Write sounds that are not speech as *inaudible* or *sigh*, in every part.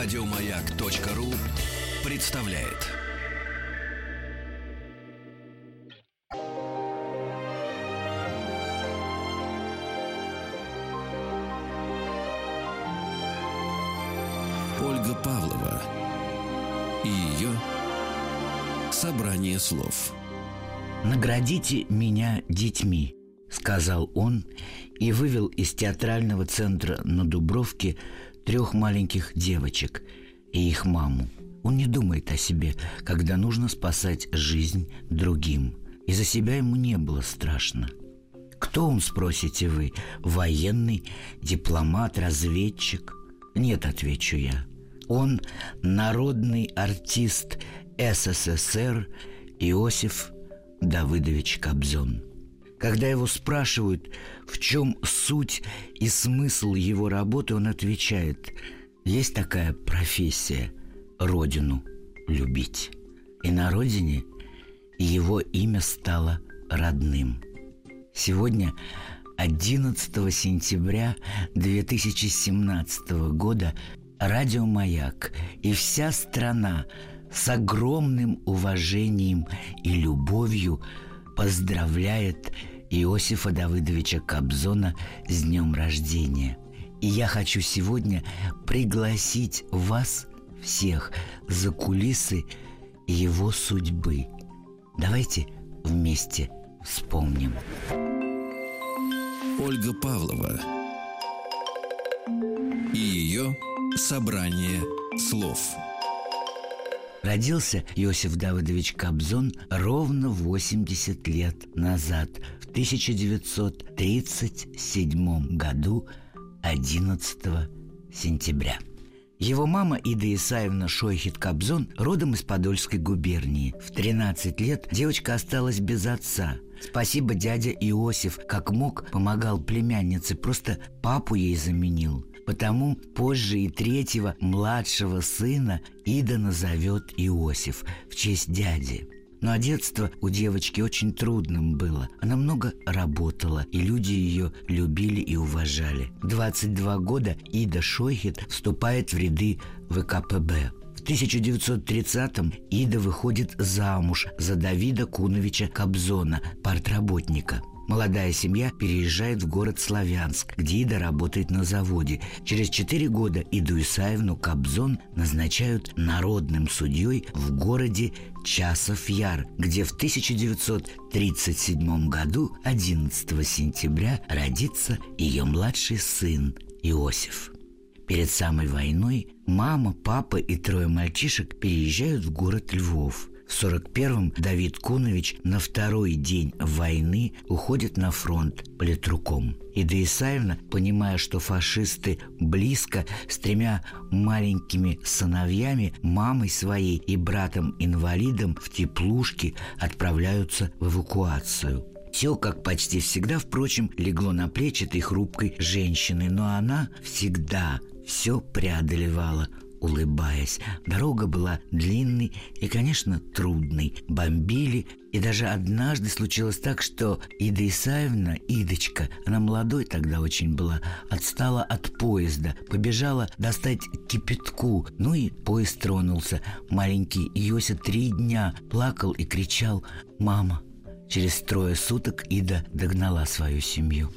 Радиомаяк.ру представляет. Ольга Павлова и ее собрание слов. «Наградите меня детьми», — сказал он и вывел из театрального центра на Дубровке трех маленьких девочек и их маму. Он не думает о себе, когда нужно спасать жизнь другим. И за себя ему не было страшно. Кто он, спросите вы? Военный, дипломат, разведчик? Нет, отвечу я. Он народный артист СССР Иосиф Давыдович Кобзон. Когда его спрашивают, в чем суть и смысл его работы, он отвечает, есть такая профессия – родину любить. И на родине его имя стало родным. Сегодня, 11 сентября 2017 года, Радио «Маяк» и вся страна с огромным уважением и любовью поздравляет Иосифа Давыдовича Кобзона с днем рождения. И я хочу сегодня пригласить вас всех за кулисы его судьбы. Давайте вместе вспомним. Ольга Павлова и ее собрание слов. Родился Иосиф Давыдович Кобзон ровно 80 лет назад, в 1937 году, 11 сентября. Его мама Ида Исаевна Шойхит-Кобзон родом из Подольской губернии. В 13 лет девочка осталась без отца. Спасибо дядя Иосиф, как мог, помогал племяннице, просто папу ей заменил. Потому позже и третьего младшего сына Ида назовет Иосиф в честь дяди. Но детство у девочки очень трудным было. Она много работала, и люди ее любили и уважали. В 22 года Ида Шойхет вступает в ряды ВКПБ. В 1930-м Ида выходит замуж за Давида Куновича Кобзона, партработника – Молодая семья переезжает в город Славянск, где Ида работает на заводе. Через четыре года Иду Исаевну Кобзон назначают народным судьей в городе Часов Яр, где в 1937 году, 11 сентября, родится ее младший сын Иосиф. Перед самой войной мама, папа и трое мальчишек переезжают в город Львов – в 41-м Давид Кунович на второй день войны уходит на фронт политруком. Ида Исаевна, понимая, что фашисты близко, с тремя маленькими сыновьями, мамой своей и братом-инвалидом в теплушке отправляются в эвакуацию. Все, как почти всегда, впрочем, легло на плечи этой хрупкой женщины, но она всегда все преодолевала улыбаясь. Дорога была длинной и, конечно, трудной. Бомбили, и даже однажды случилось так, что Ида Исаевна, Идочка, она молодой тогда очень была, отстала от поезда, побежала достать кипятку. Ну и поезд тронулся. Маленький Йося три дня плакал и кричал «Мама!». Через трое суток Ида догнала свою семью.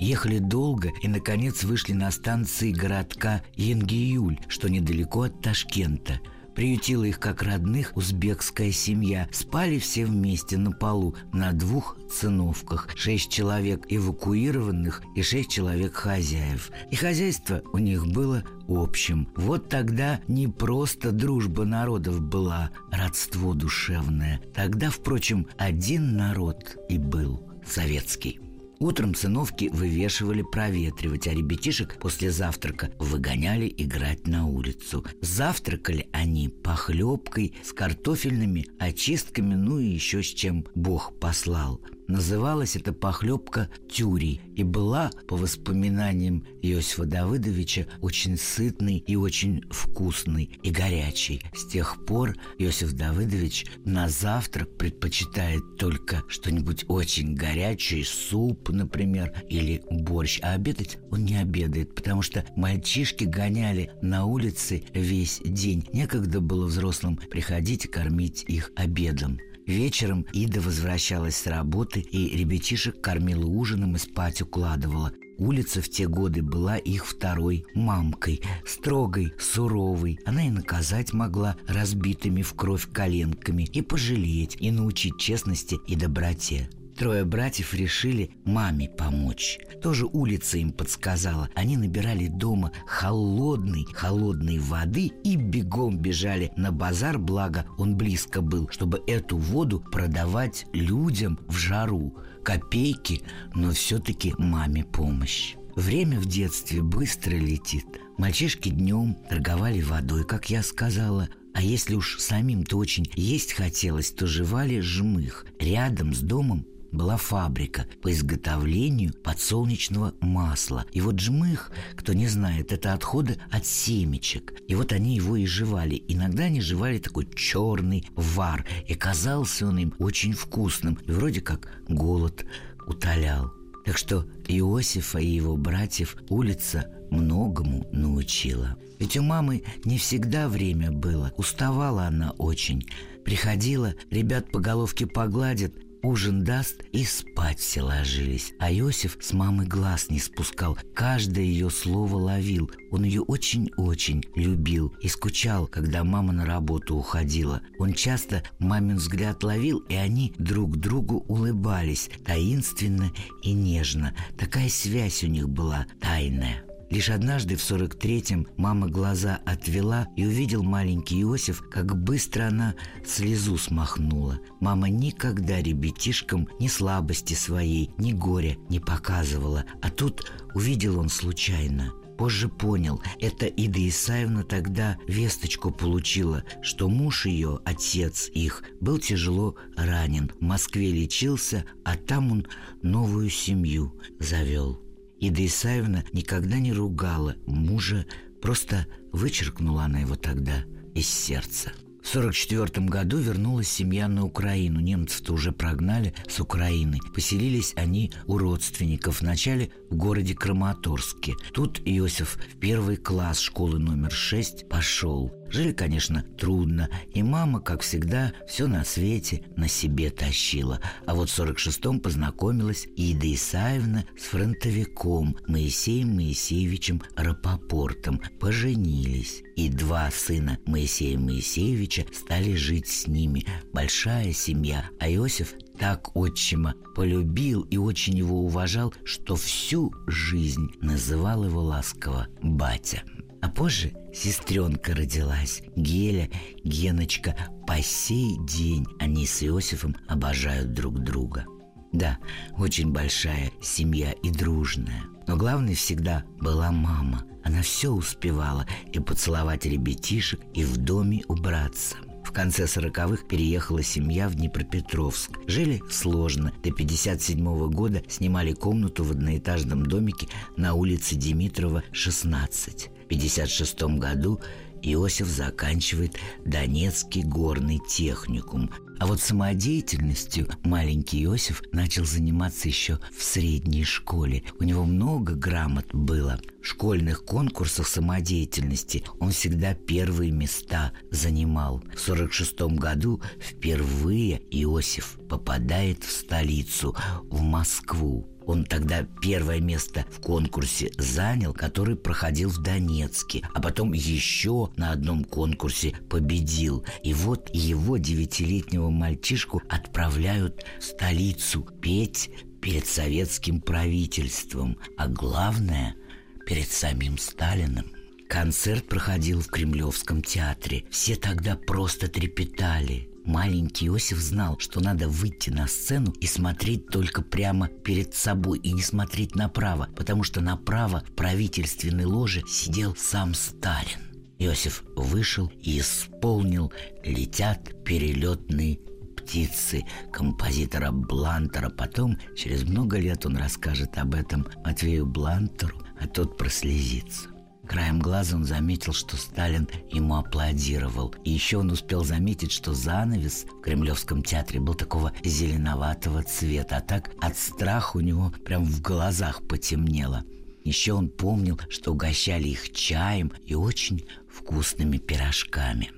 Ехали долго и, наконец, вышли на станции городка Янгиюль, что недалеко от Ташкента. Приютила их как родных узбекская семья. Спали все вместе на полу на двух циновках. Шесть человек эвакуированных и шесть человек хозяев. И хозяйство у них было общим. Вот тогда не просто дружба народов была, родство душевное. Тогда, впрочем, один народ и был советский. Утром сыновки вывешивали проветривать, а ребятишек после завтрака выгоняли играть на улицу. Завтракали они похлебкой с картофельными очистками, ну и еще с чем Бог послал. Называлась эта похлебка тюри и была, по воспоминаниям Иосифа Давыдовича, очень сытной и очень вкусной и горячей. С тех пор Иосиф Давыдович на завтрак предпочитает только что-нибудь очень горячее, суп, например, или борщ, а обедать он не обедает, потому что мальчишки гоняли на улице весь день. Некогда было взрослым приходить и кормить их обедом. Вечером Ида возвращалась с работы и ребятишек кормила ужином и спать укладывала. Улица в те годы была их второй мамкой, строгой, суровой. Она и наказать могла разбитыми в кровь коленками, и пожалеть, и научить честности и доброте. Трое братьев решили маме помочь. Тоже улица им подсказала. Они набирали дома холодной, холодной воды и бегом бежали на базар, благо он близко был, чтобы эту воду продавать людям в жару. Копейки, но все-таки маме помощь. Время в детстве быстро летит. Мальчишки днем торговали водой, как я сказала, а если уж самим-то очень есть хотелось, то жевали жмых. Рядом с домом была фабрика по изготовлению подсолнечного масла. И вот жмых, кто не знает, это отходы от семечек. И вот они его и жевали. Иногда они жевали такой черный вар, и казался он им очень вкусным. И вроде как голод утолял. Так что Иосифа и его братьев улица многому научила. Ведь у мамы не всегда время было. Уставала она очень. Приходила, ребят по головке погладит, ужин даст и спать все ложились. А Иосиф с мамы глаз не спускал, каждое ее слово ловил. Он ее очень-очень любил и скучал, когда мама на работу уходила. Он часто мамин взгляд ловил, и они друг другу улыбались, таинственно и нежно. Такая связь у них была тайная. Лишь однажды в сорок третьем мама глаза отвела и увидел маленький Иосиф, как быстро она слезу смахнула. Мама никогда ребятишкам ни слабости своей, ни горя не показывала, а тут увидел он случайно. Позже понял, это Ида Исаевна тогда весточку получила, что муж ее, отец их, был тяжело ранен, в Москве лечился, а там он новую семью завел. Ида Исаевна никогда не ругала мужа, просто вычеркнула она его тогда из сердца. В 1944 году вернулась семья на Украину. Немцев-то уже прогнали с Украины. Поселились они у родственников. Вначале городе Краматорске. Тут Иосиф в первый класс школы номер 6 пошел. Жили, конечно, трудно, и мама, как всегда, все на свете на себе тащила. А вот в 46-м познакомилась Ида Исаевна с фронтовиком Моисеем Моисеевичем Рапопортом. Поженились, и два сына Моисея Моисеевича стали жить с ними. Большая семья, а Иосиф так отчима полюбил и очень его уважал, что всю жизнь называл его ласково «батя». А позже сестренка родилась, Геля, Геночка. По сей день они с Иосифом обожают друг друга. Да, очень большая семья и дружная. Но главной всегда была мама. Она все успевала и поцеловать ребятишек, и в доме убраться. В конце сороковых переехала семья в Днепропетровск. Жили сложно. До 57 года снимали комнату в одноэтажном домике на улице Димитрова, 16. 1956 году Иосиф заканчивает Донецкий горный техникум. А вот самодеятельностью маленький Иосиф начал заниматься еще в средней школе. У него много грамот было. В школьных конкурсах самодеятельности он всегда первые места занимал. В 1946 году впервые Иосиф попадает в столицу, в Москву. Он тогда первое место в конкурсе занял, который проходил в Донецке, а потом еще на одном конкурсе победил. И вот его девятилетнего мальчишку отправляют в столицу петь перед советским правительством, а главное – перед самим Сталиным. Концерт проходил в Кремлевском театре. Все тогда просто трепетали. Маленький Иосиф знал, что надо выйти на сцену и смотреть только прямо перед собой и не смотреть направо, потому что направо в правительственной ложе сидел сам Сталин. Иосиф вышел и исполнил «Летят перелетные птицы композитора Блантера. Потом, через много лет, он расскажет об этом Матвею Блантеру, а тот прослезится. Краем глаза он заметил, что Сталин ему аплодировал. И еще он успел заметить, что занавес в Кремлевском театре был такого зеленоватого цвета, а так от страха у него прям в глазах потемнело. Еще он помнил, что угощали их чаем и очень вкусными пирожками.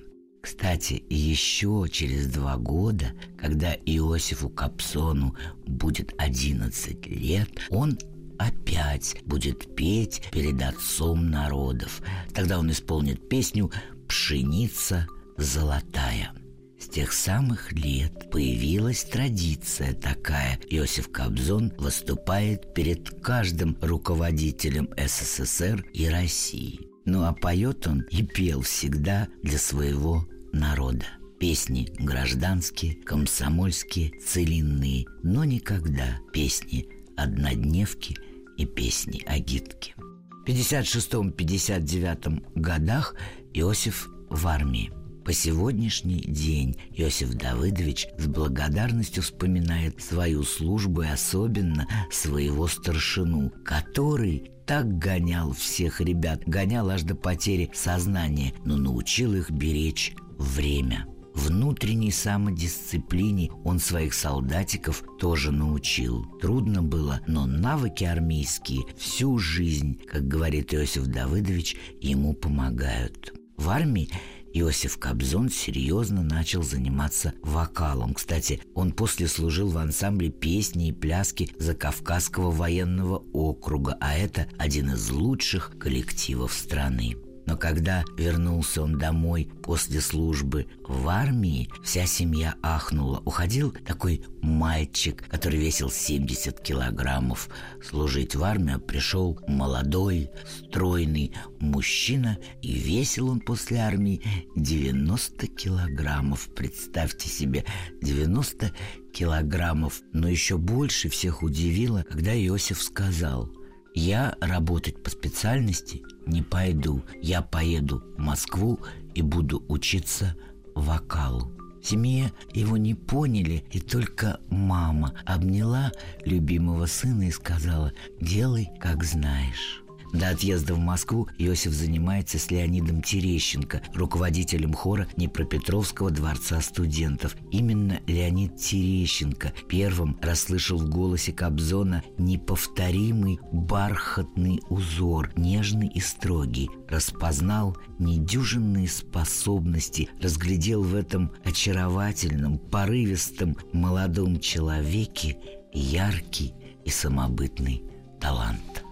Кстати, еще через два года, когда Иосифу Капсону будет 11 лет, он опять будет петь перед отцом народов. Тогда он исполнит песню «Пшеница золотая». С тех самых лет появилась традиция такая. Иосиф Кобзон выступает перед каждым руководителем СССР и России. Ну а поет он и пел всегда для своего народа. Песни гражданские, комсомольские, целинные, но никогда песни однодневки – и песни Агитки. В 56-59 годах Иосиф в армии. По сегодняшний день Иосиф Давыдович с благодарностью вспоминает свою службу и особенно своего старшину, который так гонял всех ребят, гонял аж до потери сознания, но научил их беречь время – Внутренней самодисциплине он своих солдатиков тоже научил. Трудно было, но навыки армейские всю жизнь, как говорит Иосиф Давыдович, ему помогают. В армии Иосиф Кобзон серьезно начал заниматься вокалом. Кстати, он после служил в ансамбле песни и пляски Закавказского военного округа, а это один из лучших коллективов страны. Но когда вернулся он домой после службы в армии, вся семья ахнула. Уходил такой мальчик, который весил 70 килограммов. Служить в армию пришел молодой, стройный мужчина, и весил он после армии 90 килограммов. Представьте себе, 90 килограммов. Но еще больше всех удивило, когда Иосиф сказал – я работать по специальности не пойду. Я поеду в Москву и буду учиться вокалу. В семье его не поняли, и только мама обняла любимого сына и сказала «Делай, как знаешь». До отъезда в Москву Иосиф занимается с Леонидом Терещенко, руководителем хора Днепропетровского дворца студентов. Именно Леонид Терещенко первым расслышал в голосе Кобзона неповторимый бархатный узор, нежный и строгий, распознал недюжинные способности, разглядел в этом очаровательном, порывистом молодом человеке яркий и самобытный талант.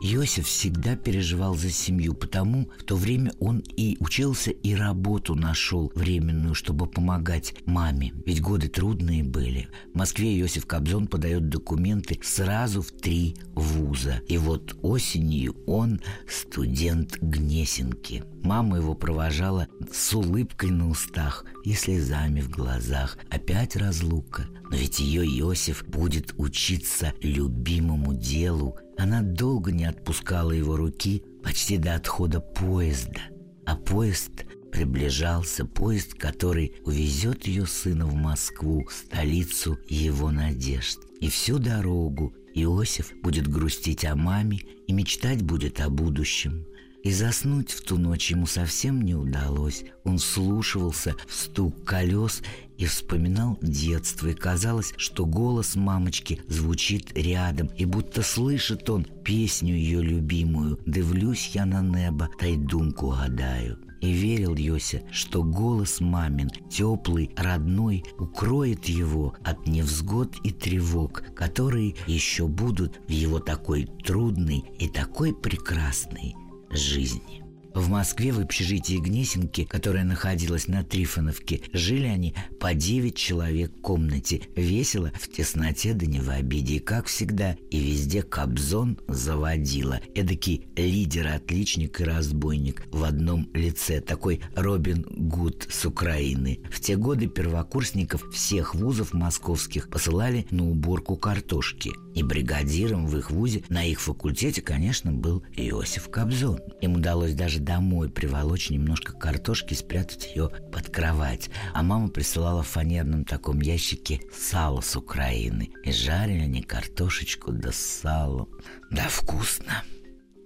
Иосиф всегда переживал за семью, потому в то время он и учился, и работу нашел временную, чтобы помогать маме. Ведь годы трудные были. В Москве Иосиф Кобзон подает документы сразу в три вуза. И вот осенью он студент Гнесинки. Мама его провожала с улыбкой на устах и слезами в глазах. Опять разлука. Но ведь ее Иосиф будет учиться любимому делу – она долго не отпускала его руки почти до отхода поезда. А поезд приближался, поезд, который увезет ее сына в Москву, столицу его надежд. И всю дорогу Иосиф будет грустить о маме и мечтать будет о будущем. И заснуть в ту ночь ему совсем не удалось. Он слушался в стук колес и вспоминал детство, и казалось, что голос мамочки звучит рядом, и будто слышит он песню ее любимую «Дивлюсь я на небо, та думку гадаю». И верил Йося, что голос мамин, теплый, родной, укроет его от невзгод и тревог, которые еще будут в его такой трудной и такой прекрасной жизни. В Москве в общежитии Гнесинки, которое находилось на Трифоновке, жили они по 9 человек в комнате, весело, в тесноте да не в обиде. И, как всегда, и везде Кобзон заводила. Эдакий лидер-отличник и разбойник в одном лице, такой Робин Гуд с Украины. В те годы первокурсников всех вузов московских посылали на уборку картошки. И бригадиром в их вузе на их факультете, конечно, был Иосиф Кобзон. Им удалось даже домой приволочь немножко картошки спрятать ее под кровать. А мама присылала в фанерном таком ящике сало с Украины. И жарили они картошечку да с салом. Да вкусно!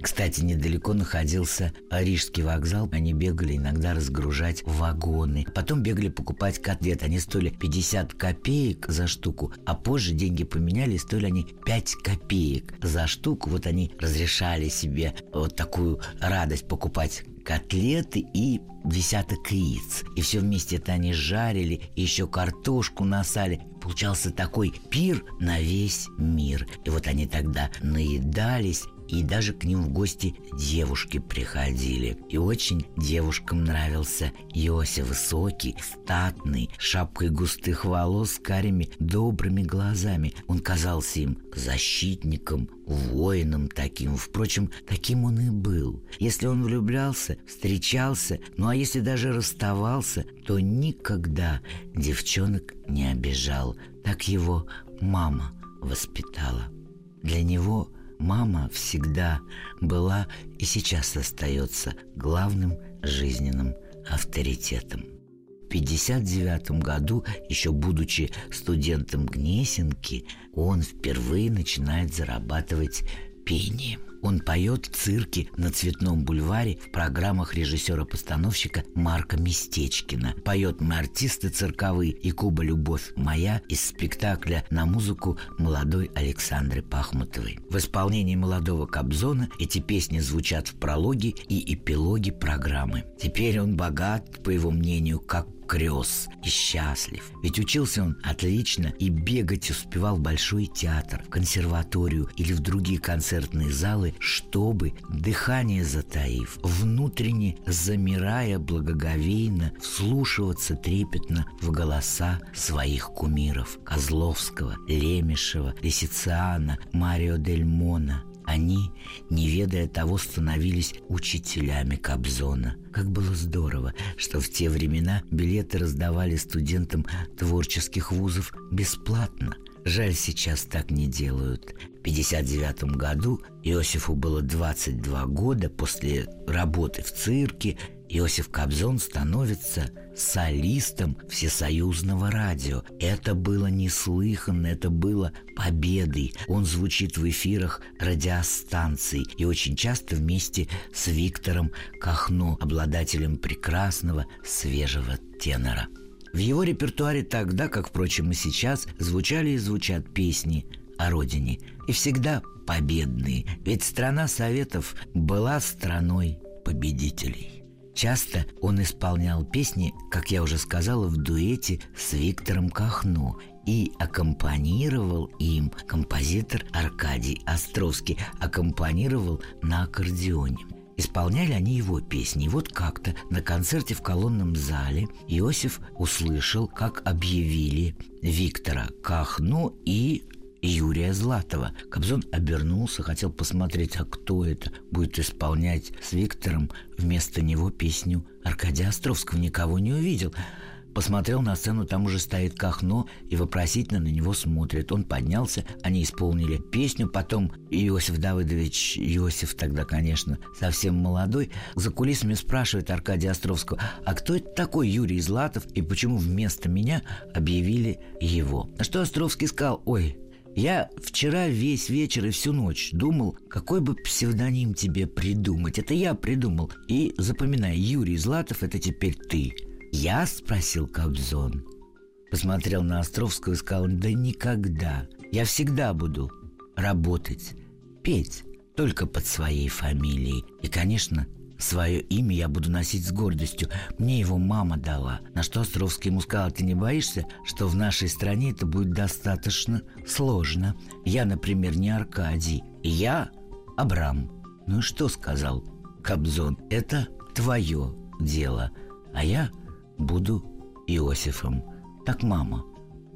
Кстати, недалеко находился Рижский вокзал. Они бегали иногда разгружать вагоны. Потом бегали покупать котлет. Они стоили 50 копеек за штуку, а позже деньги поменяли, стоили они 5 копеек за штуку. Вот они разрешали себе вот такую радость покупать котлеты и десяток яиц. И все вместе это они жарили, еще картошку насали. Получался такой пир на весь мир. И вот они тогда наедались и даже к ним в гости девушки приходили. И очень девушкам нравился Йося высокий, статный, шапкой густых волос карими добрыми глазами. Он казался им защитником, воином таким. Впрочем, таким он и был. Если он влюблялся, встречался, ну а если даже расставался, то никогда девчонок не обижал. Так его мама воспитала. Для него – мама всегда была и сейчас остается главным жизненным авторитетом. В 1959 году, еще будучи студентом Гнесинки, он впервые начинает зарабатывать пением. Он поет в цирке на Цветном бульваре в программах режиссера-постановщика Марка Местечкина. Поет «Мы артисты цирковые» и «Куба. Любовь моя» из спектакля на музыку молодой Александры Пахмутовой. В исполнении молодого Кобзона эти песни звучат в прологе и эпилоге программы. Теперь он богат, по его мнению, как крес и счастлив. Ведь учился он отлично и бегать успевал в Большой театр, в консерваторию или в другие концертные залы, чтобы, дыхание затаив, внутренне замирая благоговейно, вслушиваться трепетно в голоса своих кумиров Козловского, Лемешева, Лисициана, Марио Дель Мона – они, не ведая того, становились учителями Кобзона. Как было здорово, что в те времена билеты раздавали студентам творческих вузов бесплатно. Жаль, сейчас так не делают. В 1959 году Иосифу было 22 года после работы в цирке. Иосиф Кобзон становится солистом всесоюзного радио. Это было неслыханно, это было победой. Он звучит в эфирах радиостанций и очень часто вместе с Виктором Кахно, обладателем прекрасного свежего тенора. В его репертуаре тогда, как, впрочем, и сейчас, звучали и звучат песни о родине. И всегда победные, ведь страна Советов была страной победителей. Часто он исполнял песни, как я уже сказала, в дуэте с Виктором Кахно и аккомпанировал им композитор Аркадий Островский, аккомпанировал на аккордеоне. Исполняли они его песни. И вот как-то на концерте в колонном зале Иосиф услышал, как объявили Виктора Кахну и Юрия Златова. Кобзон обернулся, хотел посмотреть, а кто это будет исполнять с Виктором вместо него песню Аркадия Островского. Никого не увидел. Посмотрел на сцену, там уже стоит Кахно и вопросительно на него смотрит. Он поднялся, они исполнили песню, потом Иосиф Давыдович, Иосиф тогда, конечно, совсем молодой, за кулисами спрашивает Аркадия Островского, а кто это такой Юрий Златов и почему вместо меня объявили его? На что Островский сказал, ой, я вчера весь вечер и всю ночь думал, какой бы псевдоним тебе придумать. Это я придумал. И запоминай, Юрий Златов – это теперь ты. Я спросил Кобзон. Посмотрел на Островского и сказал, да никогда. Я всегда буду работать, петь только под своей фамилией. И, конечно, Свое имя я буду носить с гордостью. Мне его мама дала. На что Островский ему сказал, ты не боишься, что в нашей стране это будет достаточно сложно? Я, например, не Аркадий. Я Абрам. Ну и что сказал Кобзон? Это твое дело. А я буду Иосифом. Так мама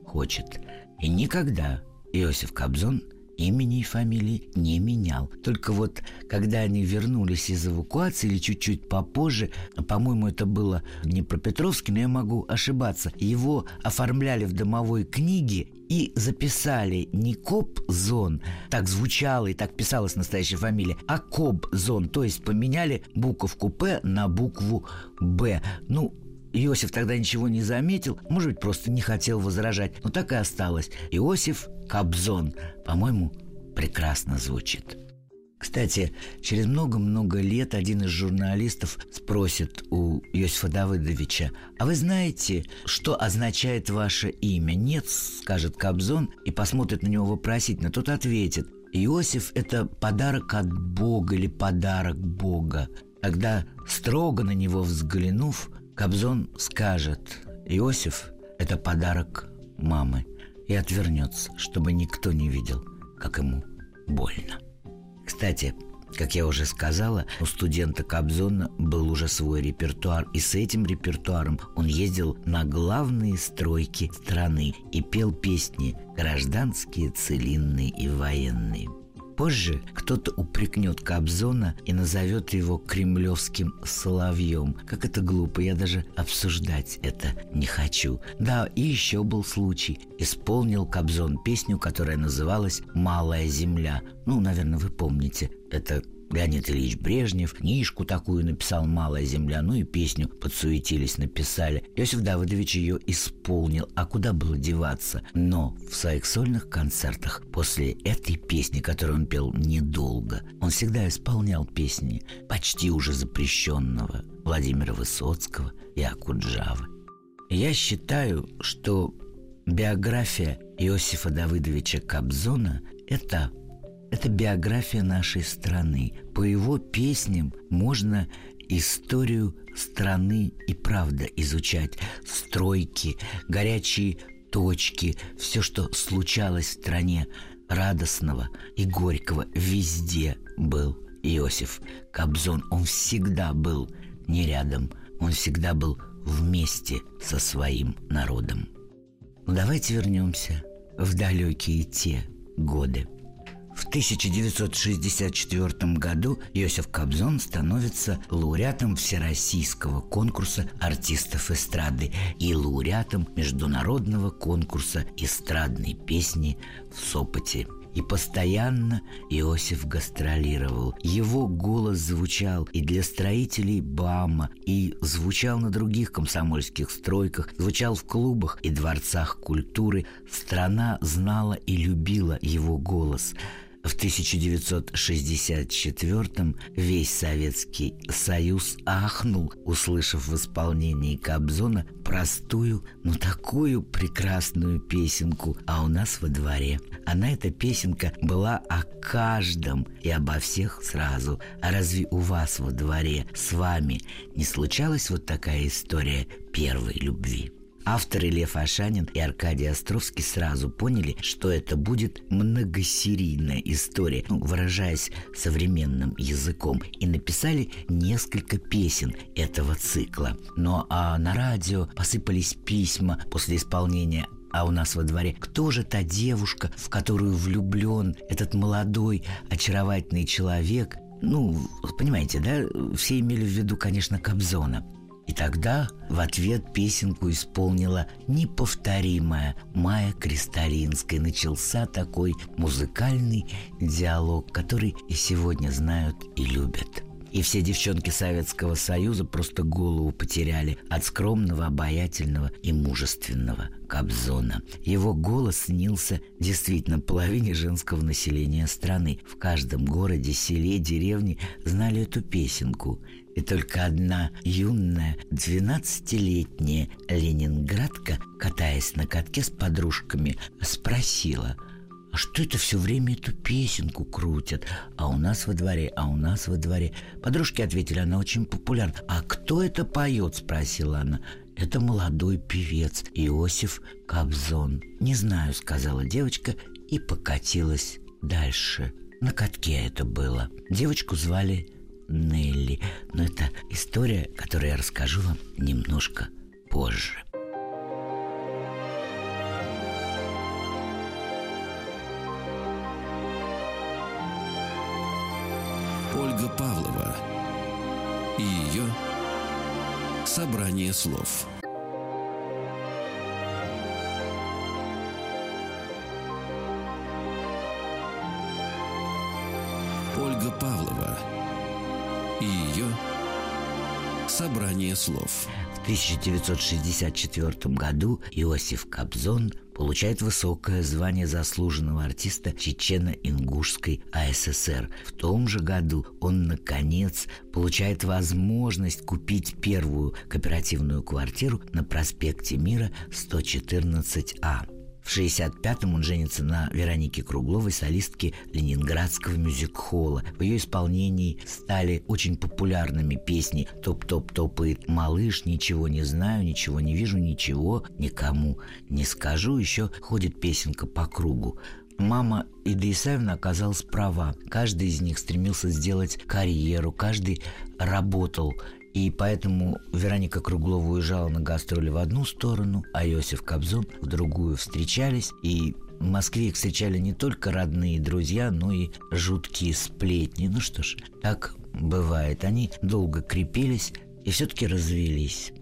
хочет. И никогда Иосиф Кобзон имени и фамилии не менял. Только вот, когда они вернулись из эвакуации или чуть-чуть попозже, по-моему, это было Днепропетровский, но я могу ошибаться, его оформляли в домовой книге и записали не Коп-зон, так звучало и так писалась настоящая фамилия, а Коп-зон, то есть поменяли буковку П на букву Б. Ну, Иосиф тогда ничего не заметил, может быть, просто не хотел возражать, но так и осталось. Иосиф Кобзон, по-моему, прекрасно звучит. Кстати, через много-много лет один из журналистов спросит у Иосифа Давыдовича, «А вы знаете, что означает ваше имя?» «Нет», — скажет Кобзон и посмотрит на него вопросительно. Тот ответит, «Иосиф — это подарок от Бога или подарок Бога». Тогда, строго на него взглянув, Кобзон скажет, «Иосиф — это подарок мамы» и отвернется, чтобы никто не видел, как ему больно. Кстати, как я уже сказала, у студента Кобзона был уже свой репертуар, и с этим репертуаром он ездил на главные стройки страны и пел песни гражданские, целинные и военные – Позже кто-то упрекнет Кобзона и назовет его кремлевским соловьем. Как это глупо, я даже обсуждать это не хочу. Да, и еще был случай. Исполнил Кобзон песню, которая называлась «Малая земля». Ну, наверное, вы помните. Это Леонид Ильич Брежнев книжку такую написал «Малая земля», ну и песню подсуетились, написали. Иосиф Давыдович ее исполнил, а куда было деваться? Но в своих сольных концертах после этой песни, которую он пел недолго, он всегда исполнял песни почти уже запрещенного Владимира Высоцкого и Акуджавы. Я считаю, что биография Иосифа Давыдовича Кобзона – это это биография нашей страны. По его песням можно историю страны и правда изучать. Стройки, горячие точки, все, что случалось в стране радостного и горького, везде был Иосиф Кобзон. Он всегда был не рядом, он всегда был вместе со своим народом. Ну, давайте вернемся в далекие те годы. В 1964 году Йосиф Кобзон становится лауреатом Всероссийского конкурса артистов эстрады и лауреатом Международного конкурса эстрадной песни в Сопоте и постоянно Иосиф гастролировал. Его голос звучал и для строителей БАМа, и звучал на других комсомольских стройках, звучал в клубах и дворцах культуры. Страна знала и любила его голос – в 1964-м весь Советский Союз ахнул, услышав в исполнении Кобзона простую, но такую прекрасную песенку «А у нас во дворе». Она, эта песенка, была о каждом и обо всех сразу. А разве у вас во дворе с вами не случалась вот такая история первой любви? Авторы Лев Ашанин и Аркадий Островский сразу поняли, что это будет многосерийная история, ну, выражаясь современным языком, и написали несколько песен этого цикла. Но ну, а на радио посыпались письма после исполнения а у нас во дворе, кто же та девушка, в которую влюблен этот молодой, очаровательный человек? Ну, понимаете, да, все имели в виду, конечно, Кобзона. И тогда в ответ песенку исполнила неповторимая Майя Кристалинская. Начался такой музыкальный диалог, который и сегодня знают и любят. И все девчонки Советского Союза просто голову потеряли от скромного, обаятельного и мужественного Кобзона. Его голос снился действительно половине женского населения страны. В каждом городе, селе, деревне знали эту песенку. И только одна юная, двенадцатилетняя ленинградка, катаясь на катке с подружками, спросила – а что это все время эту песенку крутят? А у нас во дворе, а у нас во дворе. Подружки ответили, она очень популярна. А кто это поет? Спросила она. Это молодой певец Иосиф Кобзон. Не знаю, сказала девочка и покатилась дальше. На катке это было. Девочку звали Нелли. Но это история, которую я расскажу вам немножко позже. Ольга Павлова и ее собрание слов. Ольга Павлова – и ее собрание слов. В 1964 году Иосиф Кобзон получает высокое звание заслуженного артиста Чечено-Ингушской АССР. В том же году он, наконец, получает возможность купить первую кооперативную квартиру на проспекте Мира 114А. В 65-м он женится на Веронике Кругловой, солистке Ленинградского мюзик-холла. В ее исполнении стали очень популярными песни «Топ-топ топает малыш», «Ничего не знаю», «Ничего не вижу», «Ничего никому не скажу». Еще ходит песенка по кругу. Мама Ида Исаевна оказалась права. Каждый из них стремился сделать карьеру, каждый работал и поэтому Вероника Круглова уезжала на гастроли в одну сторону, а Иосиф Кобзон в другую встречались. И в Москве их встречали не только родные друзья, но и жуткие сплетни. Ну что ж, так бывает. Они долго крепились и все-таки развелись.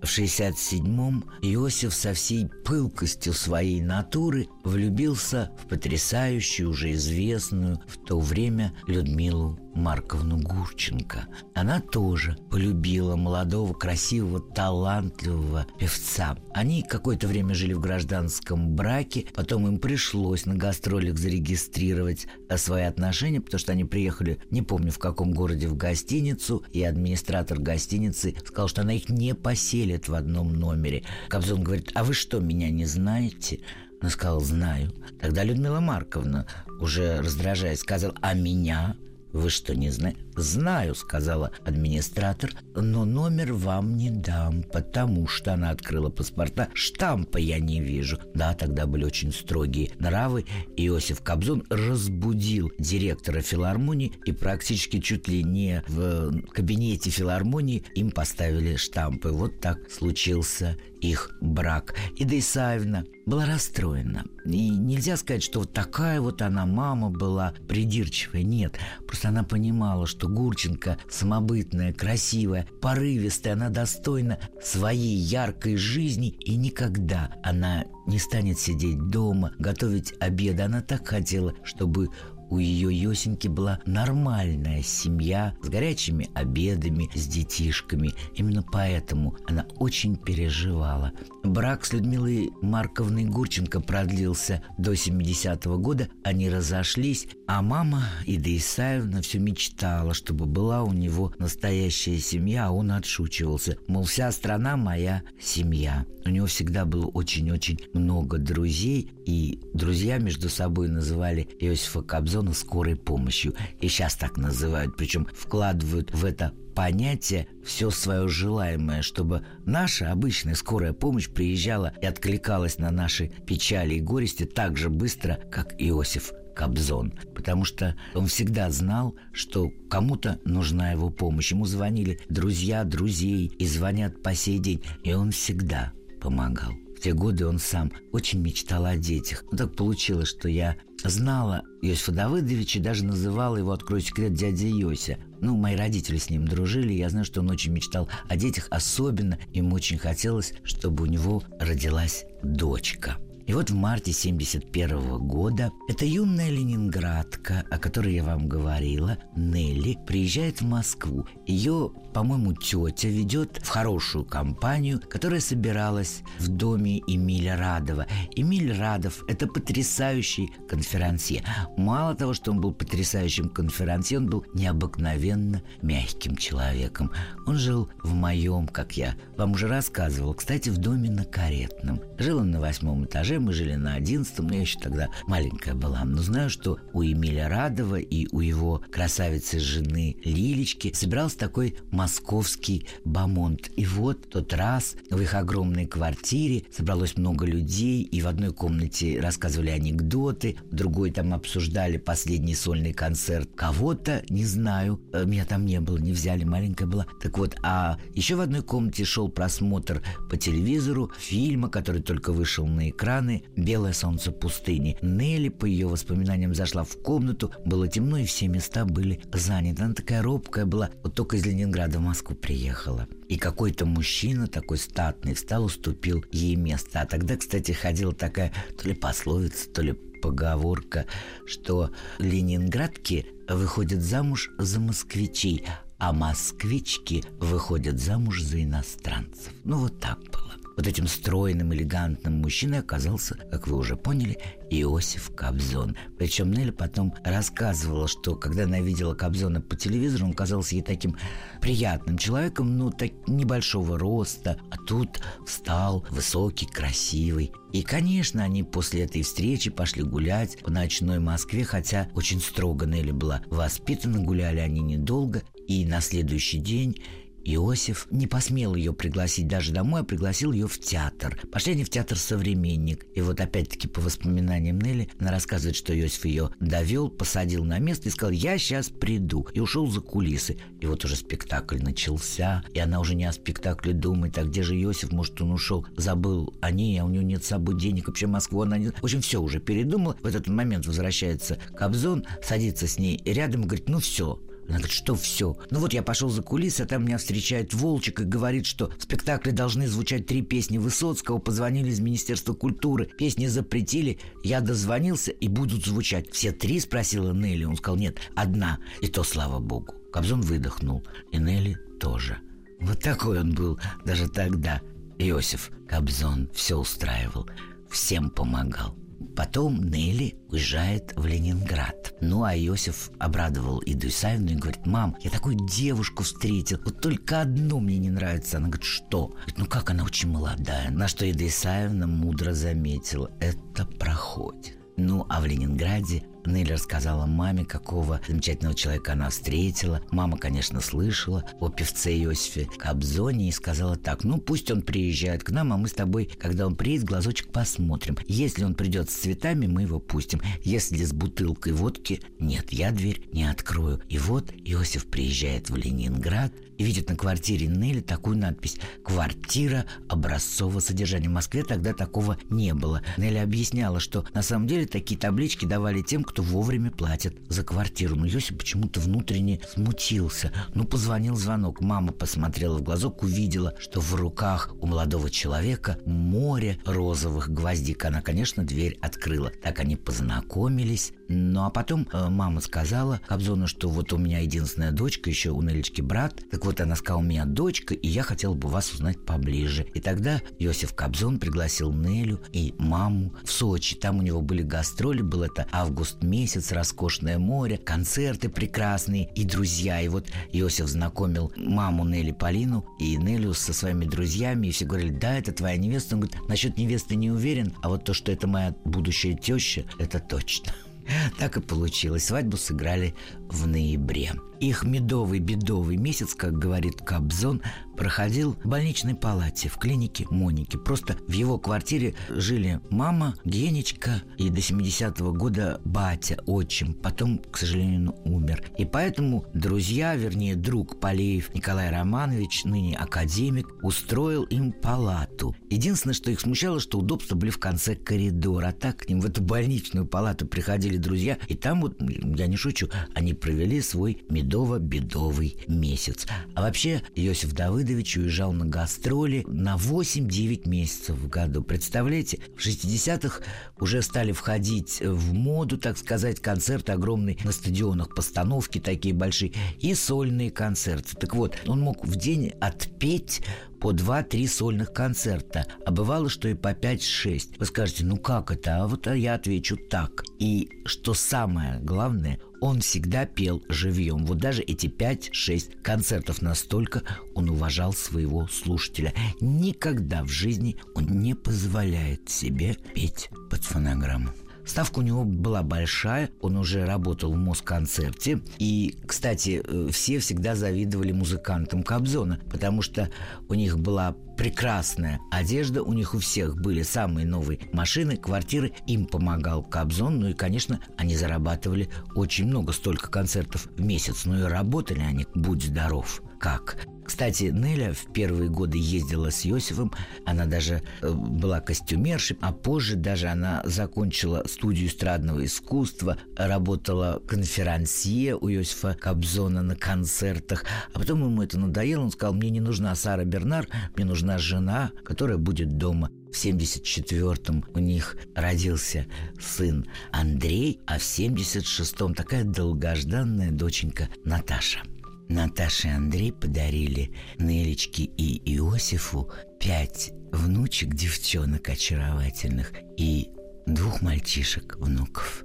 В 67-м Иосиф со всей пылкостью своей натуры влюбился в потрясающую, уже известную в то время Людмилу Марковну Гурченко. Она тоже полюбила молодого, красивого, талантливого певца. Они какое-то время жили в гражданском браке, потом им пришлось на гастролях зарегистрировать э, свои отношения, потому что они приехали, не помню в каком городе, в гостиницу, и администратор гостиницы сказал, что она их не поселит в одном номере. Кобзон говорит, а вы что, меня не знаете? Она сказала, знаю. Тогда Людмила Марковна, уже раздражаясь, сказала, а меня? «Вы что, не знаете?» «Знаю», — сказала администратор, «но номер вам не дам, потому что она открыла паспорта. Штампа я не вижу». Да, тогда были очень строгие нравы. Иосиф Кобзон разбудил директора филармонии и практически чуть ли не в кабинете филармонии им поставили штампы. Вот так случился их брак. Ида Исаевна была расстроена. И нельзя сказать, что вот такая вот она мама была придирчивая. Нет, просто она понимала, что Гурченко самобытная, красивая, порывистая, она достойна своей яркой жизни, и никогда она не станет сидеть дома, готовить обед. Она так хотела, чтобы у ее Йосеньки была нормальная семья с горячими обедами, с детишками. Именно поэтому она очень переживала. Брак с Людмилой Марковной Гурченко продлился до 70-го года. Они разошлись, а мама Ида Исаевна все мечтала, чтобы была у него настоящая семья, а он отшучивался. Мол, вся страна моя семья. У него всегда было очень-очень много друзей, и друзья между собой называли Иосифа Кобзона скорой помощью. И сейчас так называют, причем вкладывают в это понятие все свое желаемое, чтобы наша обычная скорая помощь приезжала и откликалась на наши печали и горести так же быстро, как Иосиф Кобзон, потому что он всегда знал, что кому-то нужна его помощь. Ему звонили друзья друзей и звонят по сей день, и он всегда помогал. Те годы он сам очень мечтал о детях. Но так получилось, что я знала Иосифа Давыдовича, даже называла его, открою секрет, дядя Йося. Ну, мои родители с ним дружили, я знаю, что он очень мечтал о детях, особенно ему очень хотелось, чтобы у него родилась дочка. И вот в марте 71 года эта юная ленинградка, о которой я вам говорила, Нелли, приезжает в Москву. Ее, по-моему, тетя ведет в хорошую компанию, которая собиралась в доме Эмиля Радова. Эмиль Радов – это потрясающий конферансье. Мало того, что он был потрясающим конферансье, он был необыкновенно мягким человеком. Он жил в моем, как я вам уже рассказывал, кстати, в доме на Каретном. Жил он на восьмом этаже, мы жили на одиннадцатом, я еще тогда маленькая была. Но знаю, что у Эмиля Радова и у его красавицы жены Лилечки собирался такой московский бамонт. И вот тот раз в их огромной квартире собралось много людей, и в одной комнате рассказывали анекдоты, в другой там обсуждали последний сольный концерт кого-то, не знаю, э, меня там не было, не взяли, маленькая была. Так вот, а еще в одной комнате шел просмотр по телевизору фильма, который только вышел на экран, океаны, белое солнце пустыни. Нелли, по ее воспоминаниям, зашла в комнату, было темно, и все места были заняты. Она такая робкая была, вот только из Ленинграда в Москву приехала. И какой-то мужчина такой статный встал, уступил ей место. А тогда, кстати, ходила такая то ли пословица, то ли поговорка, что ленинградки выходят замуж за москвичей, а москвички выходят замуж за иностранцев. Ну вот так было. Вот этим стройным, элегантным мужчиной оказался, как вы уже поняли, Иосиф Кобзон. Причем Нелли потом рассказывала, что когда она видела Кобзона по телевизору, он казался ей таким приятным человеком, ну, так небольшого роста, а тут встал высокий, красивый. И, конечно, они после этой встречи пошли гулять по ночной Москве, хотя очень строго Нелли была воспитана, гуляли они недолго, и на следующий день Иосиф не посмел ее пригласить даже домой, а пригласил ее в театр. Пошли они в театр «Современник». И вот опять-таки по воспоминаниям Нелли, она рассказывает, что Иосиф ее довел, посадил на место и сказал «Я сейчас приду». И ушел за кулисы. И вот уже спектакль начался, и она уже не о спектакле думает, а где же Иосиф, может, он ушел, забыл о ней, а у него нет с собой денег, вообще Москву она не... В общем, все уже передумала. В этот момент возвращается Кобзон, садится с ней рядом и говорит, ну все, она говорит, что все? Ну вот я пошел за кулисы, а там меня встречает Волчик и говорит, что в спектакле должны звучать три песни Высоцкого. Позвонили из Министерства культуры, песни запретили. Я дозвонился и будут звучать. Все три, спросила Нелли. Он сказал, нет, одна. И то, слава богу. Кобзон выдохнул. И Нелли тоже. Вот такой он был даже тогда. Иосиф Кобзон все устраивал, всем помогал. Потом Нелли уезжает в Ленинград. Ну, а Иосиф обрадовал Иду Исаевну и говорит, мам, я такую девушку встретил, вот только одно мне не нравится. Она говорит, что? Говорит, ну как она очень молодая. На что Ида Исаевна мудро заметила, это проходит. Ну, а в Ленинграде Нелли рассказала маме, какого замечательного человека она встретила. Мама, конечно, слышала о певце Иосифе Кобзоне и сказала так, ну пусть он приезжает к нам, а мы с тобой, когда он приедет, глазочек посмотрим. Если он придет с цветами, мы его пустим. Если с бутылкой водки, нет, я дверь не открою. И вот Иосиф приезжает в Ленинград, и видит на квартире Нелли такую надпись «Квартира образцового содержания». В Москве тогда такого не было. Нелли объясняла, что на самом деле такие таблички давали тем, кто вовремя платит за квартиру. Но Йосип почему-то внутренне смутился. Ну, позвонил звонок. Мама посмотрела в глазок, увидела, что в руках у молодого человека море розовых гвоздик. Она, конечно, дверь открыла. Так они познакомились. Ну, а потом э, мама сказала Кобзону, что вот у меня единственная дочка, еще у Нелечки брат. Так вот, она сказала, у меня дочка, и я хотел бы вас узнать поближе. И тогда Иосиф Кобзон пригласил Нелю и маму в Сочи. Там у него были гастроли, был это август месяц, роскошное море, концерты прекрасные и друзья. И вот Иосиф знакомил маму Нелли Полину и Нелю со своими друзьями, и все говорили, да, это твоя невеста. Он говорит, насчет невесты не уверен, а вот то, что это моя будущая теща, это точно. *laughs* Так и получилось. Свадьбу сыграли в ноябре. Их медовый бедовый месяц, как говорит Кобзон, проходил в больничной палате в клинике Моники. Просто в его квартире жили мама, Генечка и до 70-го года батя, отчим. Потом, к сожалению, умер. И поэтому друзья, вернее, друг Полеев Николай Романович, ныне академик, устроил им палату. Единственное, что их смущало, что удобства были в конце коридора. А так к ним в эту больничную палату приходили друзья. И там вот, я не шучу, они провели свой медово-бедовый месяц. А вообще Иосиф Давыдович уезжал на гастроли на 8-9 месяцев в году. Представляете, в 60-х уже стали входить в моду, так сказать, концерты огромные на стадионах, постановки такие большие и сольные концерты. Так вот, он мог в день отпеть по 2-3 сольных концерта, а бывало, что и по 5-6. Вы скажете, ну как это? А вот я отвечу так. И что самое главное, он всегда пел живьем. Вот даже эти 5-6 концертов настолько он уважал своего слушателя. Никогда в жизни он не позволяет себе петь под фонограмму. Ставка у него была большая, он уже работал в Москонцерте. И, кстати, э, все всегда завидовали музыкантам Кобзона, потому что у них была прекрасная одежда, у них у всех были самые новые машины, квартиры, им помогал Кобзон, ну и, конечно, они зарабатывали очень много, столько концертов в месяц, ну и работали они, будь здоров, как. Кстати, Неля в первые годы ездила с Йосифом, она даже э, была костюмершей, а позже даже она закончила студию эстрадного искусства, работала конферансье у Йосифа Кобзона на концертах, а потом ему это надоело, он сказал, мне не нужна Сара Бернар, мне нужна жена, которая будет дома. В 74-м у них родился сын Андрей, а в 76-м такая долгожданная доченька Наташа – Наташа и Андрей подарили Нелечке и Иосифу пять внучек-девчонок очаровательных и двух мальчишек-внуков.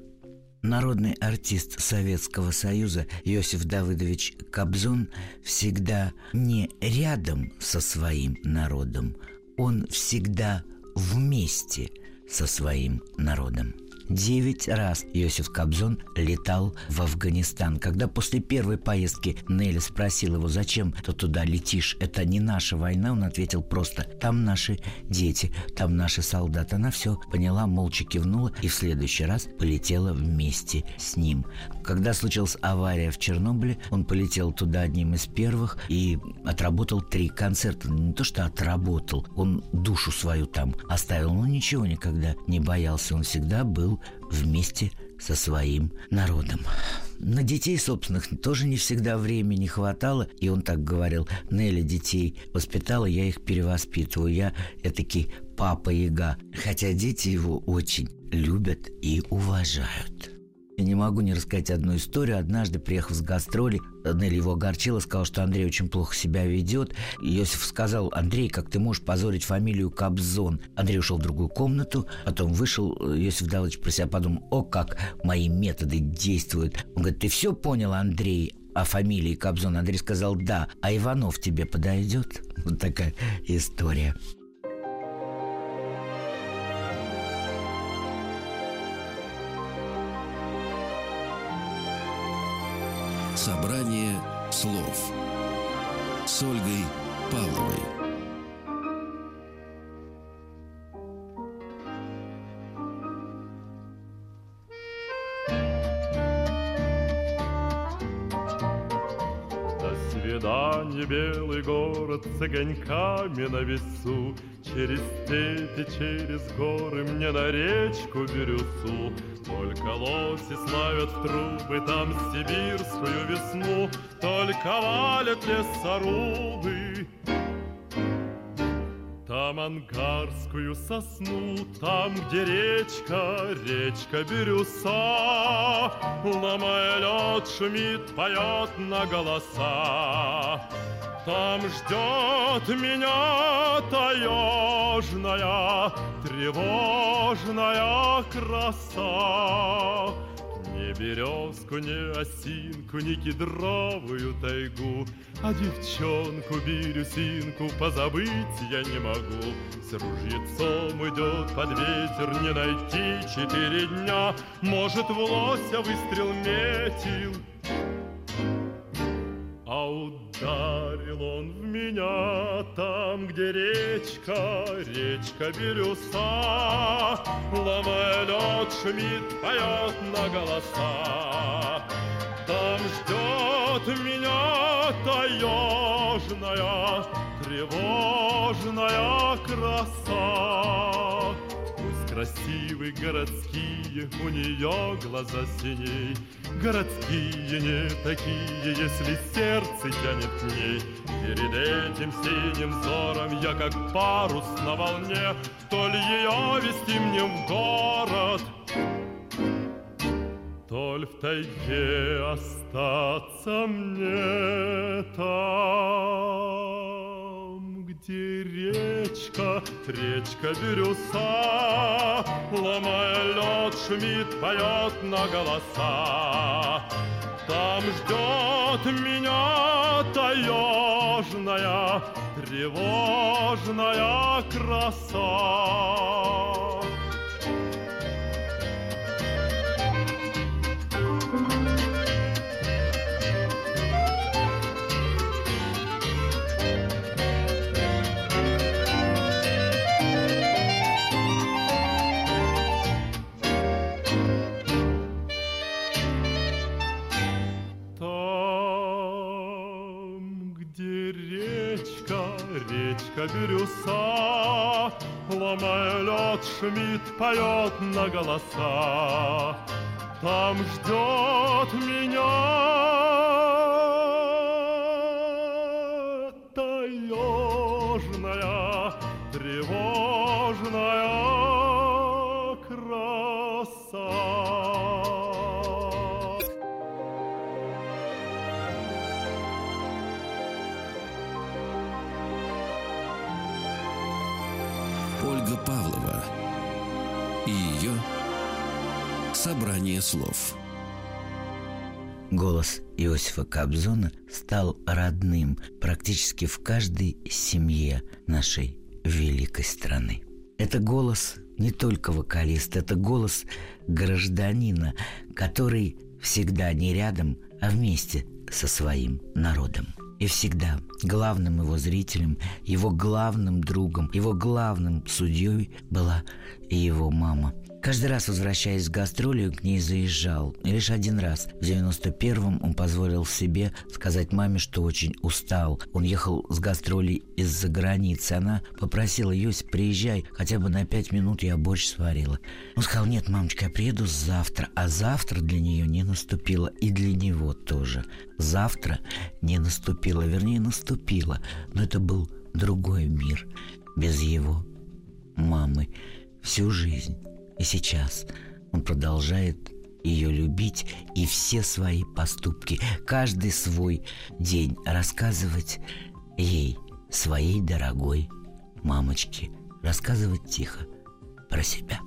Народный артист Советского Союза Иосиф Давыдович Кобзон всегда не рядом со своим народом, он всегда вместе со своим народом. Девять раз Иосиф Кобзон летал в Афганистан. Когда после первой поездки Нелли спросил его, зачем ты туда летишь, это не наша война, он ответил просто, там наши дети, там наши солдаты. Она все поняла, молча кивнула и в следующий раз полетела вместе с ним. Когда случилась авария в Чернобыле, он полетел туда одним из первых и отработал три концерта. Не то, что отработал, он душу свою там оставил, но ничего никогда не боялся. Он всегда был вместе со своим народом. На детей собственных тоже не всегда времени хватало, и он так говорил, Нелли детей воспитала, я их перевоспитываю, я этакий папа-яга, хотя дети его очень любят и уважают. Я не могу не рассказать одну историю. Однажды, приехав с гастроли, Нелли его огорчила, сказал, что Андрей очень плохо себя ведет. Иосиф сказал, Андрей, как ты можешь позорить фамилию Кобзон? Андрей ушел в другую комнату, потом вышел, Иосиф Давыдович про себя подумал, о, как мои методы действуют. Он говорит, ты все понял, Андрей? о фамилии Кобзон. Андрей сказал «да», а Иванов тебе подойдет? Вот такая история. Собрание слов с Ольгой Павловой. Город с огоньками на весу Через степи, через горы мне на речку Бирюсу Только лоси славят в трубы там сибирскую весну Только валят лесорубы там ангарскую сосну, там, где речка, речка Бирюса, Ломая лед, шумит, поет на голоса. Там ждет меня таежная, тревожная краса. Ни березку, ни осинку, ни кедровую тайгу, А девчонку бирюсинку позабыть я не могу. С ружьецом идет под ветер, не найти четыре дня, Может, в лося выстрел метил, а ударил он в меня там, где речка, речка Бирюса, Ломая лед, шумит, поет на голоса. Там ждет меня таежная, тревожная краса. Пусть красивые городские, у нее глаза синей, Городские не такие, если сердце тянет к ней. Перед этим синим взором я как парус на волне, То ли ее вести мне в город, то ли в тайге остаться мне там, где речка, речка Бирюса, ломая лед, шумит, поет на голоса. Там ждет меня таежная, тревожная краса. Речка Бирюса, Ломая лед, шмидт поет на голоса. Там ждет меня Собрание слов Голос Иосифа Кобзона стал родным практически в каждой семье нашей великой страны. Это голос не только вокалист, это голос гражданина, который всегда не рядом, а вместе со своим народом. И всегда главным его зрителем, его главным другом, его главным судьей была и его мама – Каждый раз, возвращаясь с гастролью, к ней заезжал. И лишь один раз, в 91-м, он позволил себе сказать маме, что очень устал. Он ехал с гастролей из-за границы. Она попросила, Йосип, приезжай, хотя бы на пять минут я борщ сварила. Он сказал, нет, мамочка, я приеду завтра. А завтра для нее не наступило, и для него тоже. Завтра не наступило, вернее, наступило. Но это был другой мир, без его мамы всю жизнь. И сейчас он продолжает ее любить и все свои поступки, каждый свой день рассказывать ей, своей дорогой мамочке, рассказывать тихо про себя.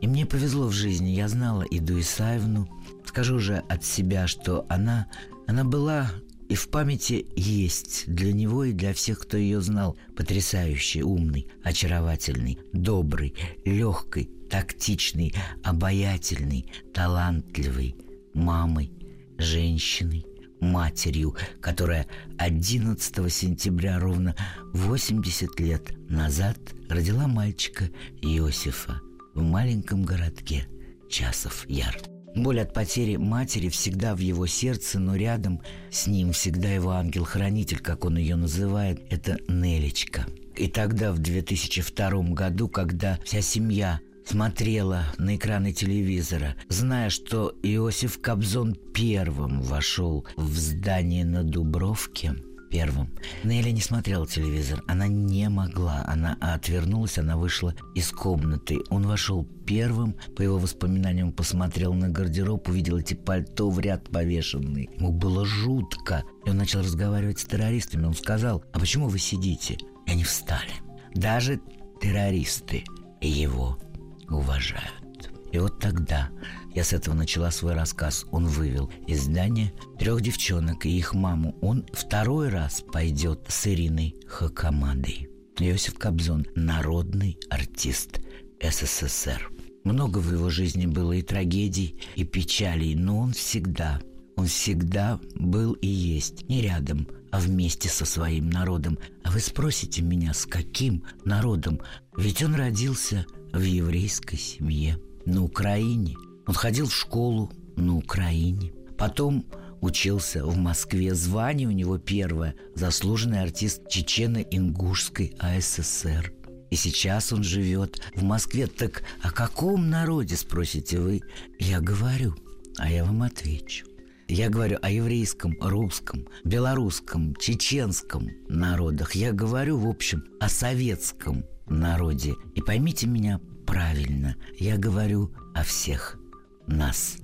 И мне повезло в жизни, я знала Иду Исаевну. Скажу же от себя, что она, она была и в памяти есть для него и для всех, кто ее знал, потрясающий, умный, очаровательный, добрый, легкий, тактичный, обаятельный, талантливый, мамой, женщиной, матерью, которая 11 сентября ровно 80 лет назад родила мальчика Иосифа в маленьком городке Часов Яр. Боль от потери матери всегда в его сердце, но рядом с ним всегда его ангел-хранитель, как он ее называет, это Нелечка. И тогда, в 2002 году, когда вся семья смотрела на экраны телевизора, зная, что Иосиф Кобзон первым вошел в здание на Дубровке, первым. Нелли не смотрела телевизор, она не могла, она отвернулась, она вышла из комнаты. Он вошел первым, по его воспоминаниям посмотрел на гардероб, увидел эти пальто в ряд повешенные. Ему было жутко. И он начал разговаривать с террористами. Он сказал, а почему вы сидите? И они встали. Даже террористы его уважают. И вот тогда я с этого начала свой рассказ. Он вывел из здания трех девчонок и их маму. Он второй раз пойдет с Ириной Хакамадой. Иосиф Кобзон – народный артист СССР. Много в его жизни было и трагедий, и печалей, но он всегда, он всегда был и есть не рядом, а вместе со своим народом. А вы спросите меня, с каким народом? Ведь он родился в еврейской семье на Украине. Он ходил в школу на Украине. Потом учился в Москве. Звание у него первое – заслуженный артист Чечено-Ингушской АССР. И сейчас он живет в Москве. Так о каком народе, спросите вы? Я говорю, а я вам отвечу. Я говорю о еврейском, русском, белорусском, чеченском народах. Я говорю, в общем, о советском народе. И поймите меня правильно, я говорю о всех нас.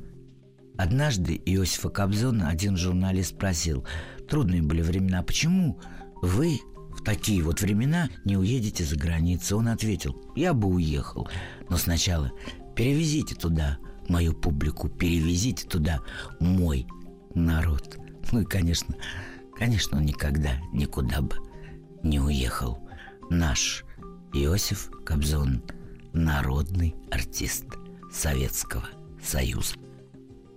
Однажды Иосифа Кобзона один журналист спросил, трудные были времена, почему вы в такие вот времена не уедете за границу? Он ответил, я бы уехал, но сначала перевезите туда мою публику, перевезите туда мой народ. Ну и, конечно, конечно, он никогда никуда бы не уехал. Наш Иосиф Кобзон, народный артист Советского Союза.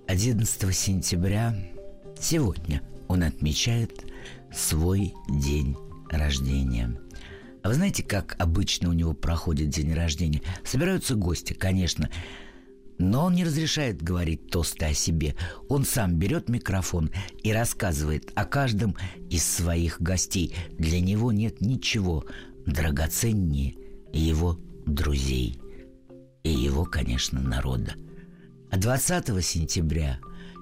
11 сентября сегодня он отмечает свой день рождения. А вы знаете, как обычно у него проходит день рождения? Собираются гости, конечно. Но он не разрешает говорить тосты о себе. Он сам берет микрофон и рассказывает о каждом из своих гостей. Для него нет ничего драгоценнее его друзей и его, конечно, народа. А 20 сентября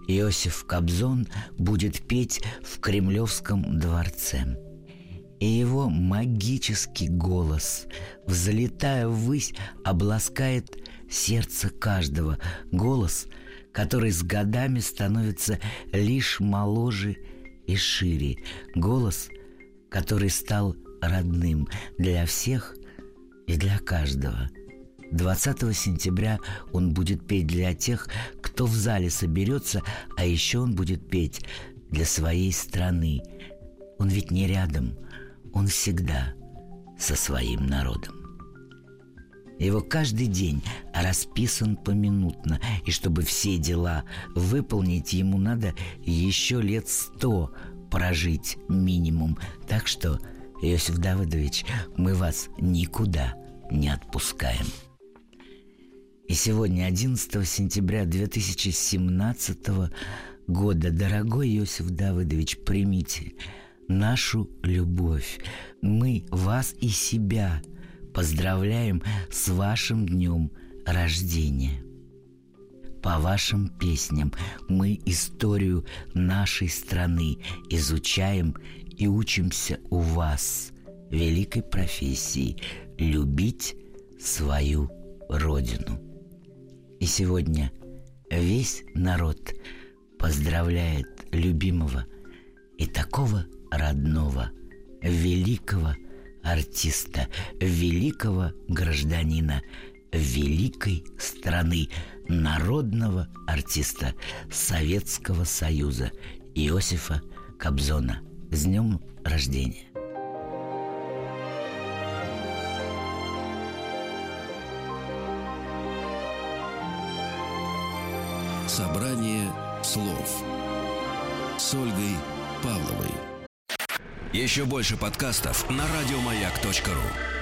Иосиф Кобзон будет петь в Кремлевском дворце. И его магический голос, взлетая ввысь, обласкает сердце каждого. Голос, который с годами становится лишь моложе и шире. Голос, который стал родным для всех и для каждого – 20 сентября он будет петь для тех, кто в зале соберется, а еще он будет петь для своей страны. Он ведь не рядом, он всегда со своим народом. Его каждый день расписан поминутно, и чтобы все дела выполнить, ему надо еще лет сто прожить минимум. Так что, Иосиф Давыдович, мы вас никуда не отпускаем. И сегодня, 11 сентября 2017 года, дорогой Иосиф Давыдович, примите нашу любовь. Мы вас и себя поздравляем с вашим днем рождения. По вашим песням мы историю нашей страны изучаем и учимся у вас великой профессии любить свою родину. И сегодня весь народ поздравляет любимого и такого родного, великого артиста, великого гражданина великой страны, народного артиста Советского Союза Иосифа Кобзона. С днем рождения! Собрание слов с Ольгой Павловой. Еще больше подкастов на радиомаяк.ру.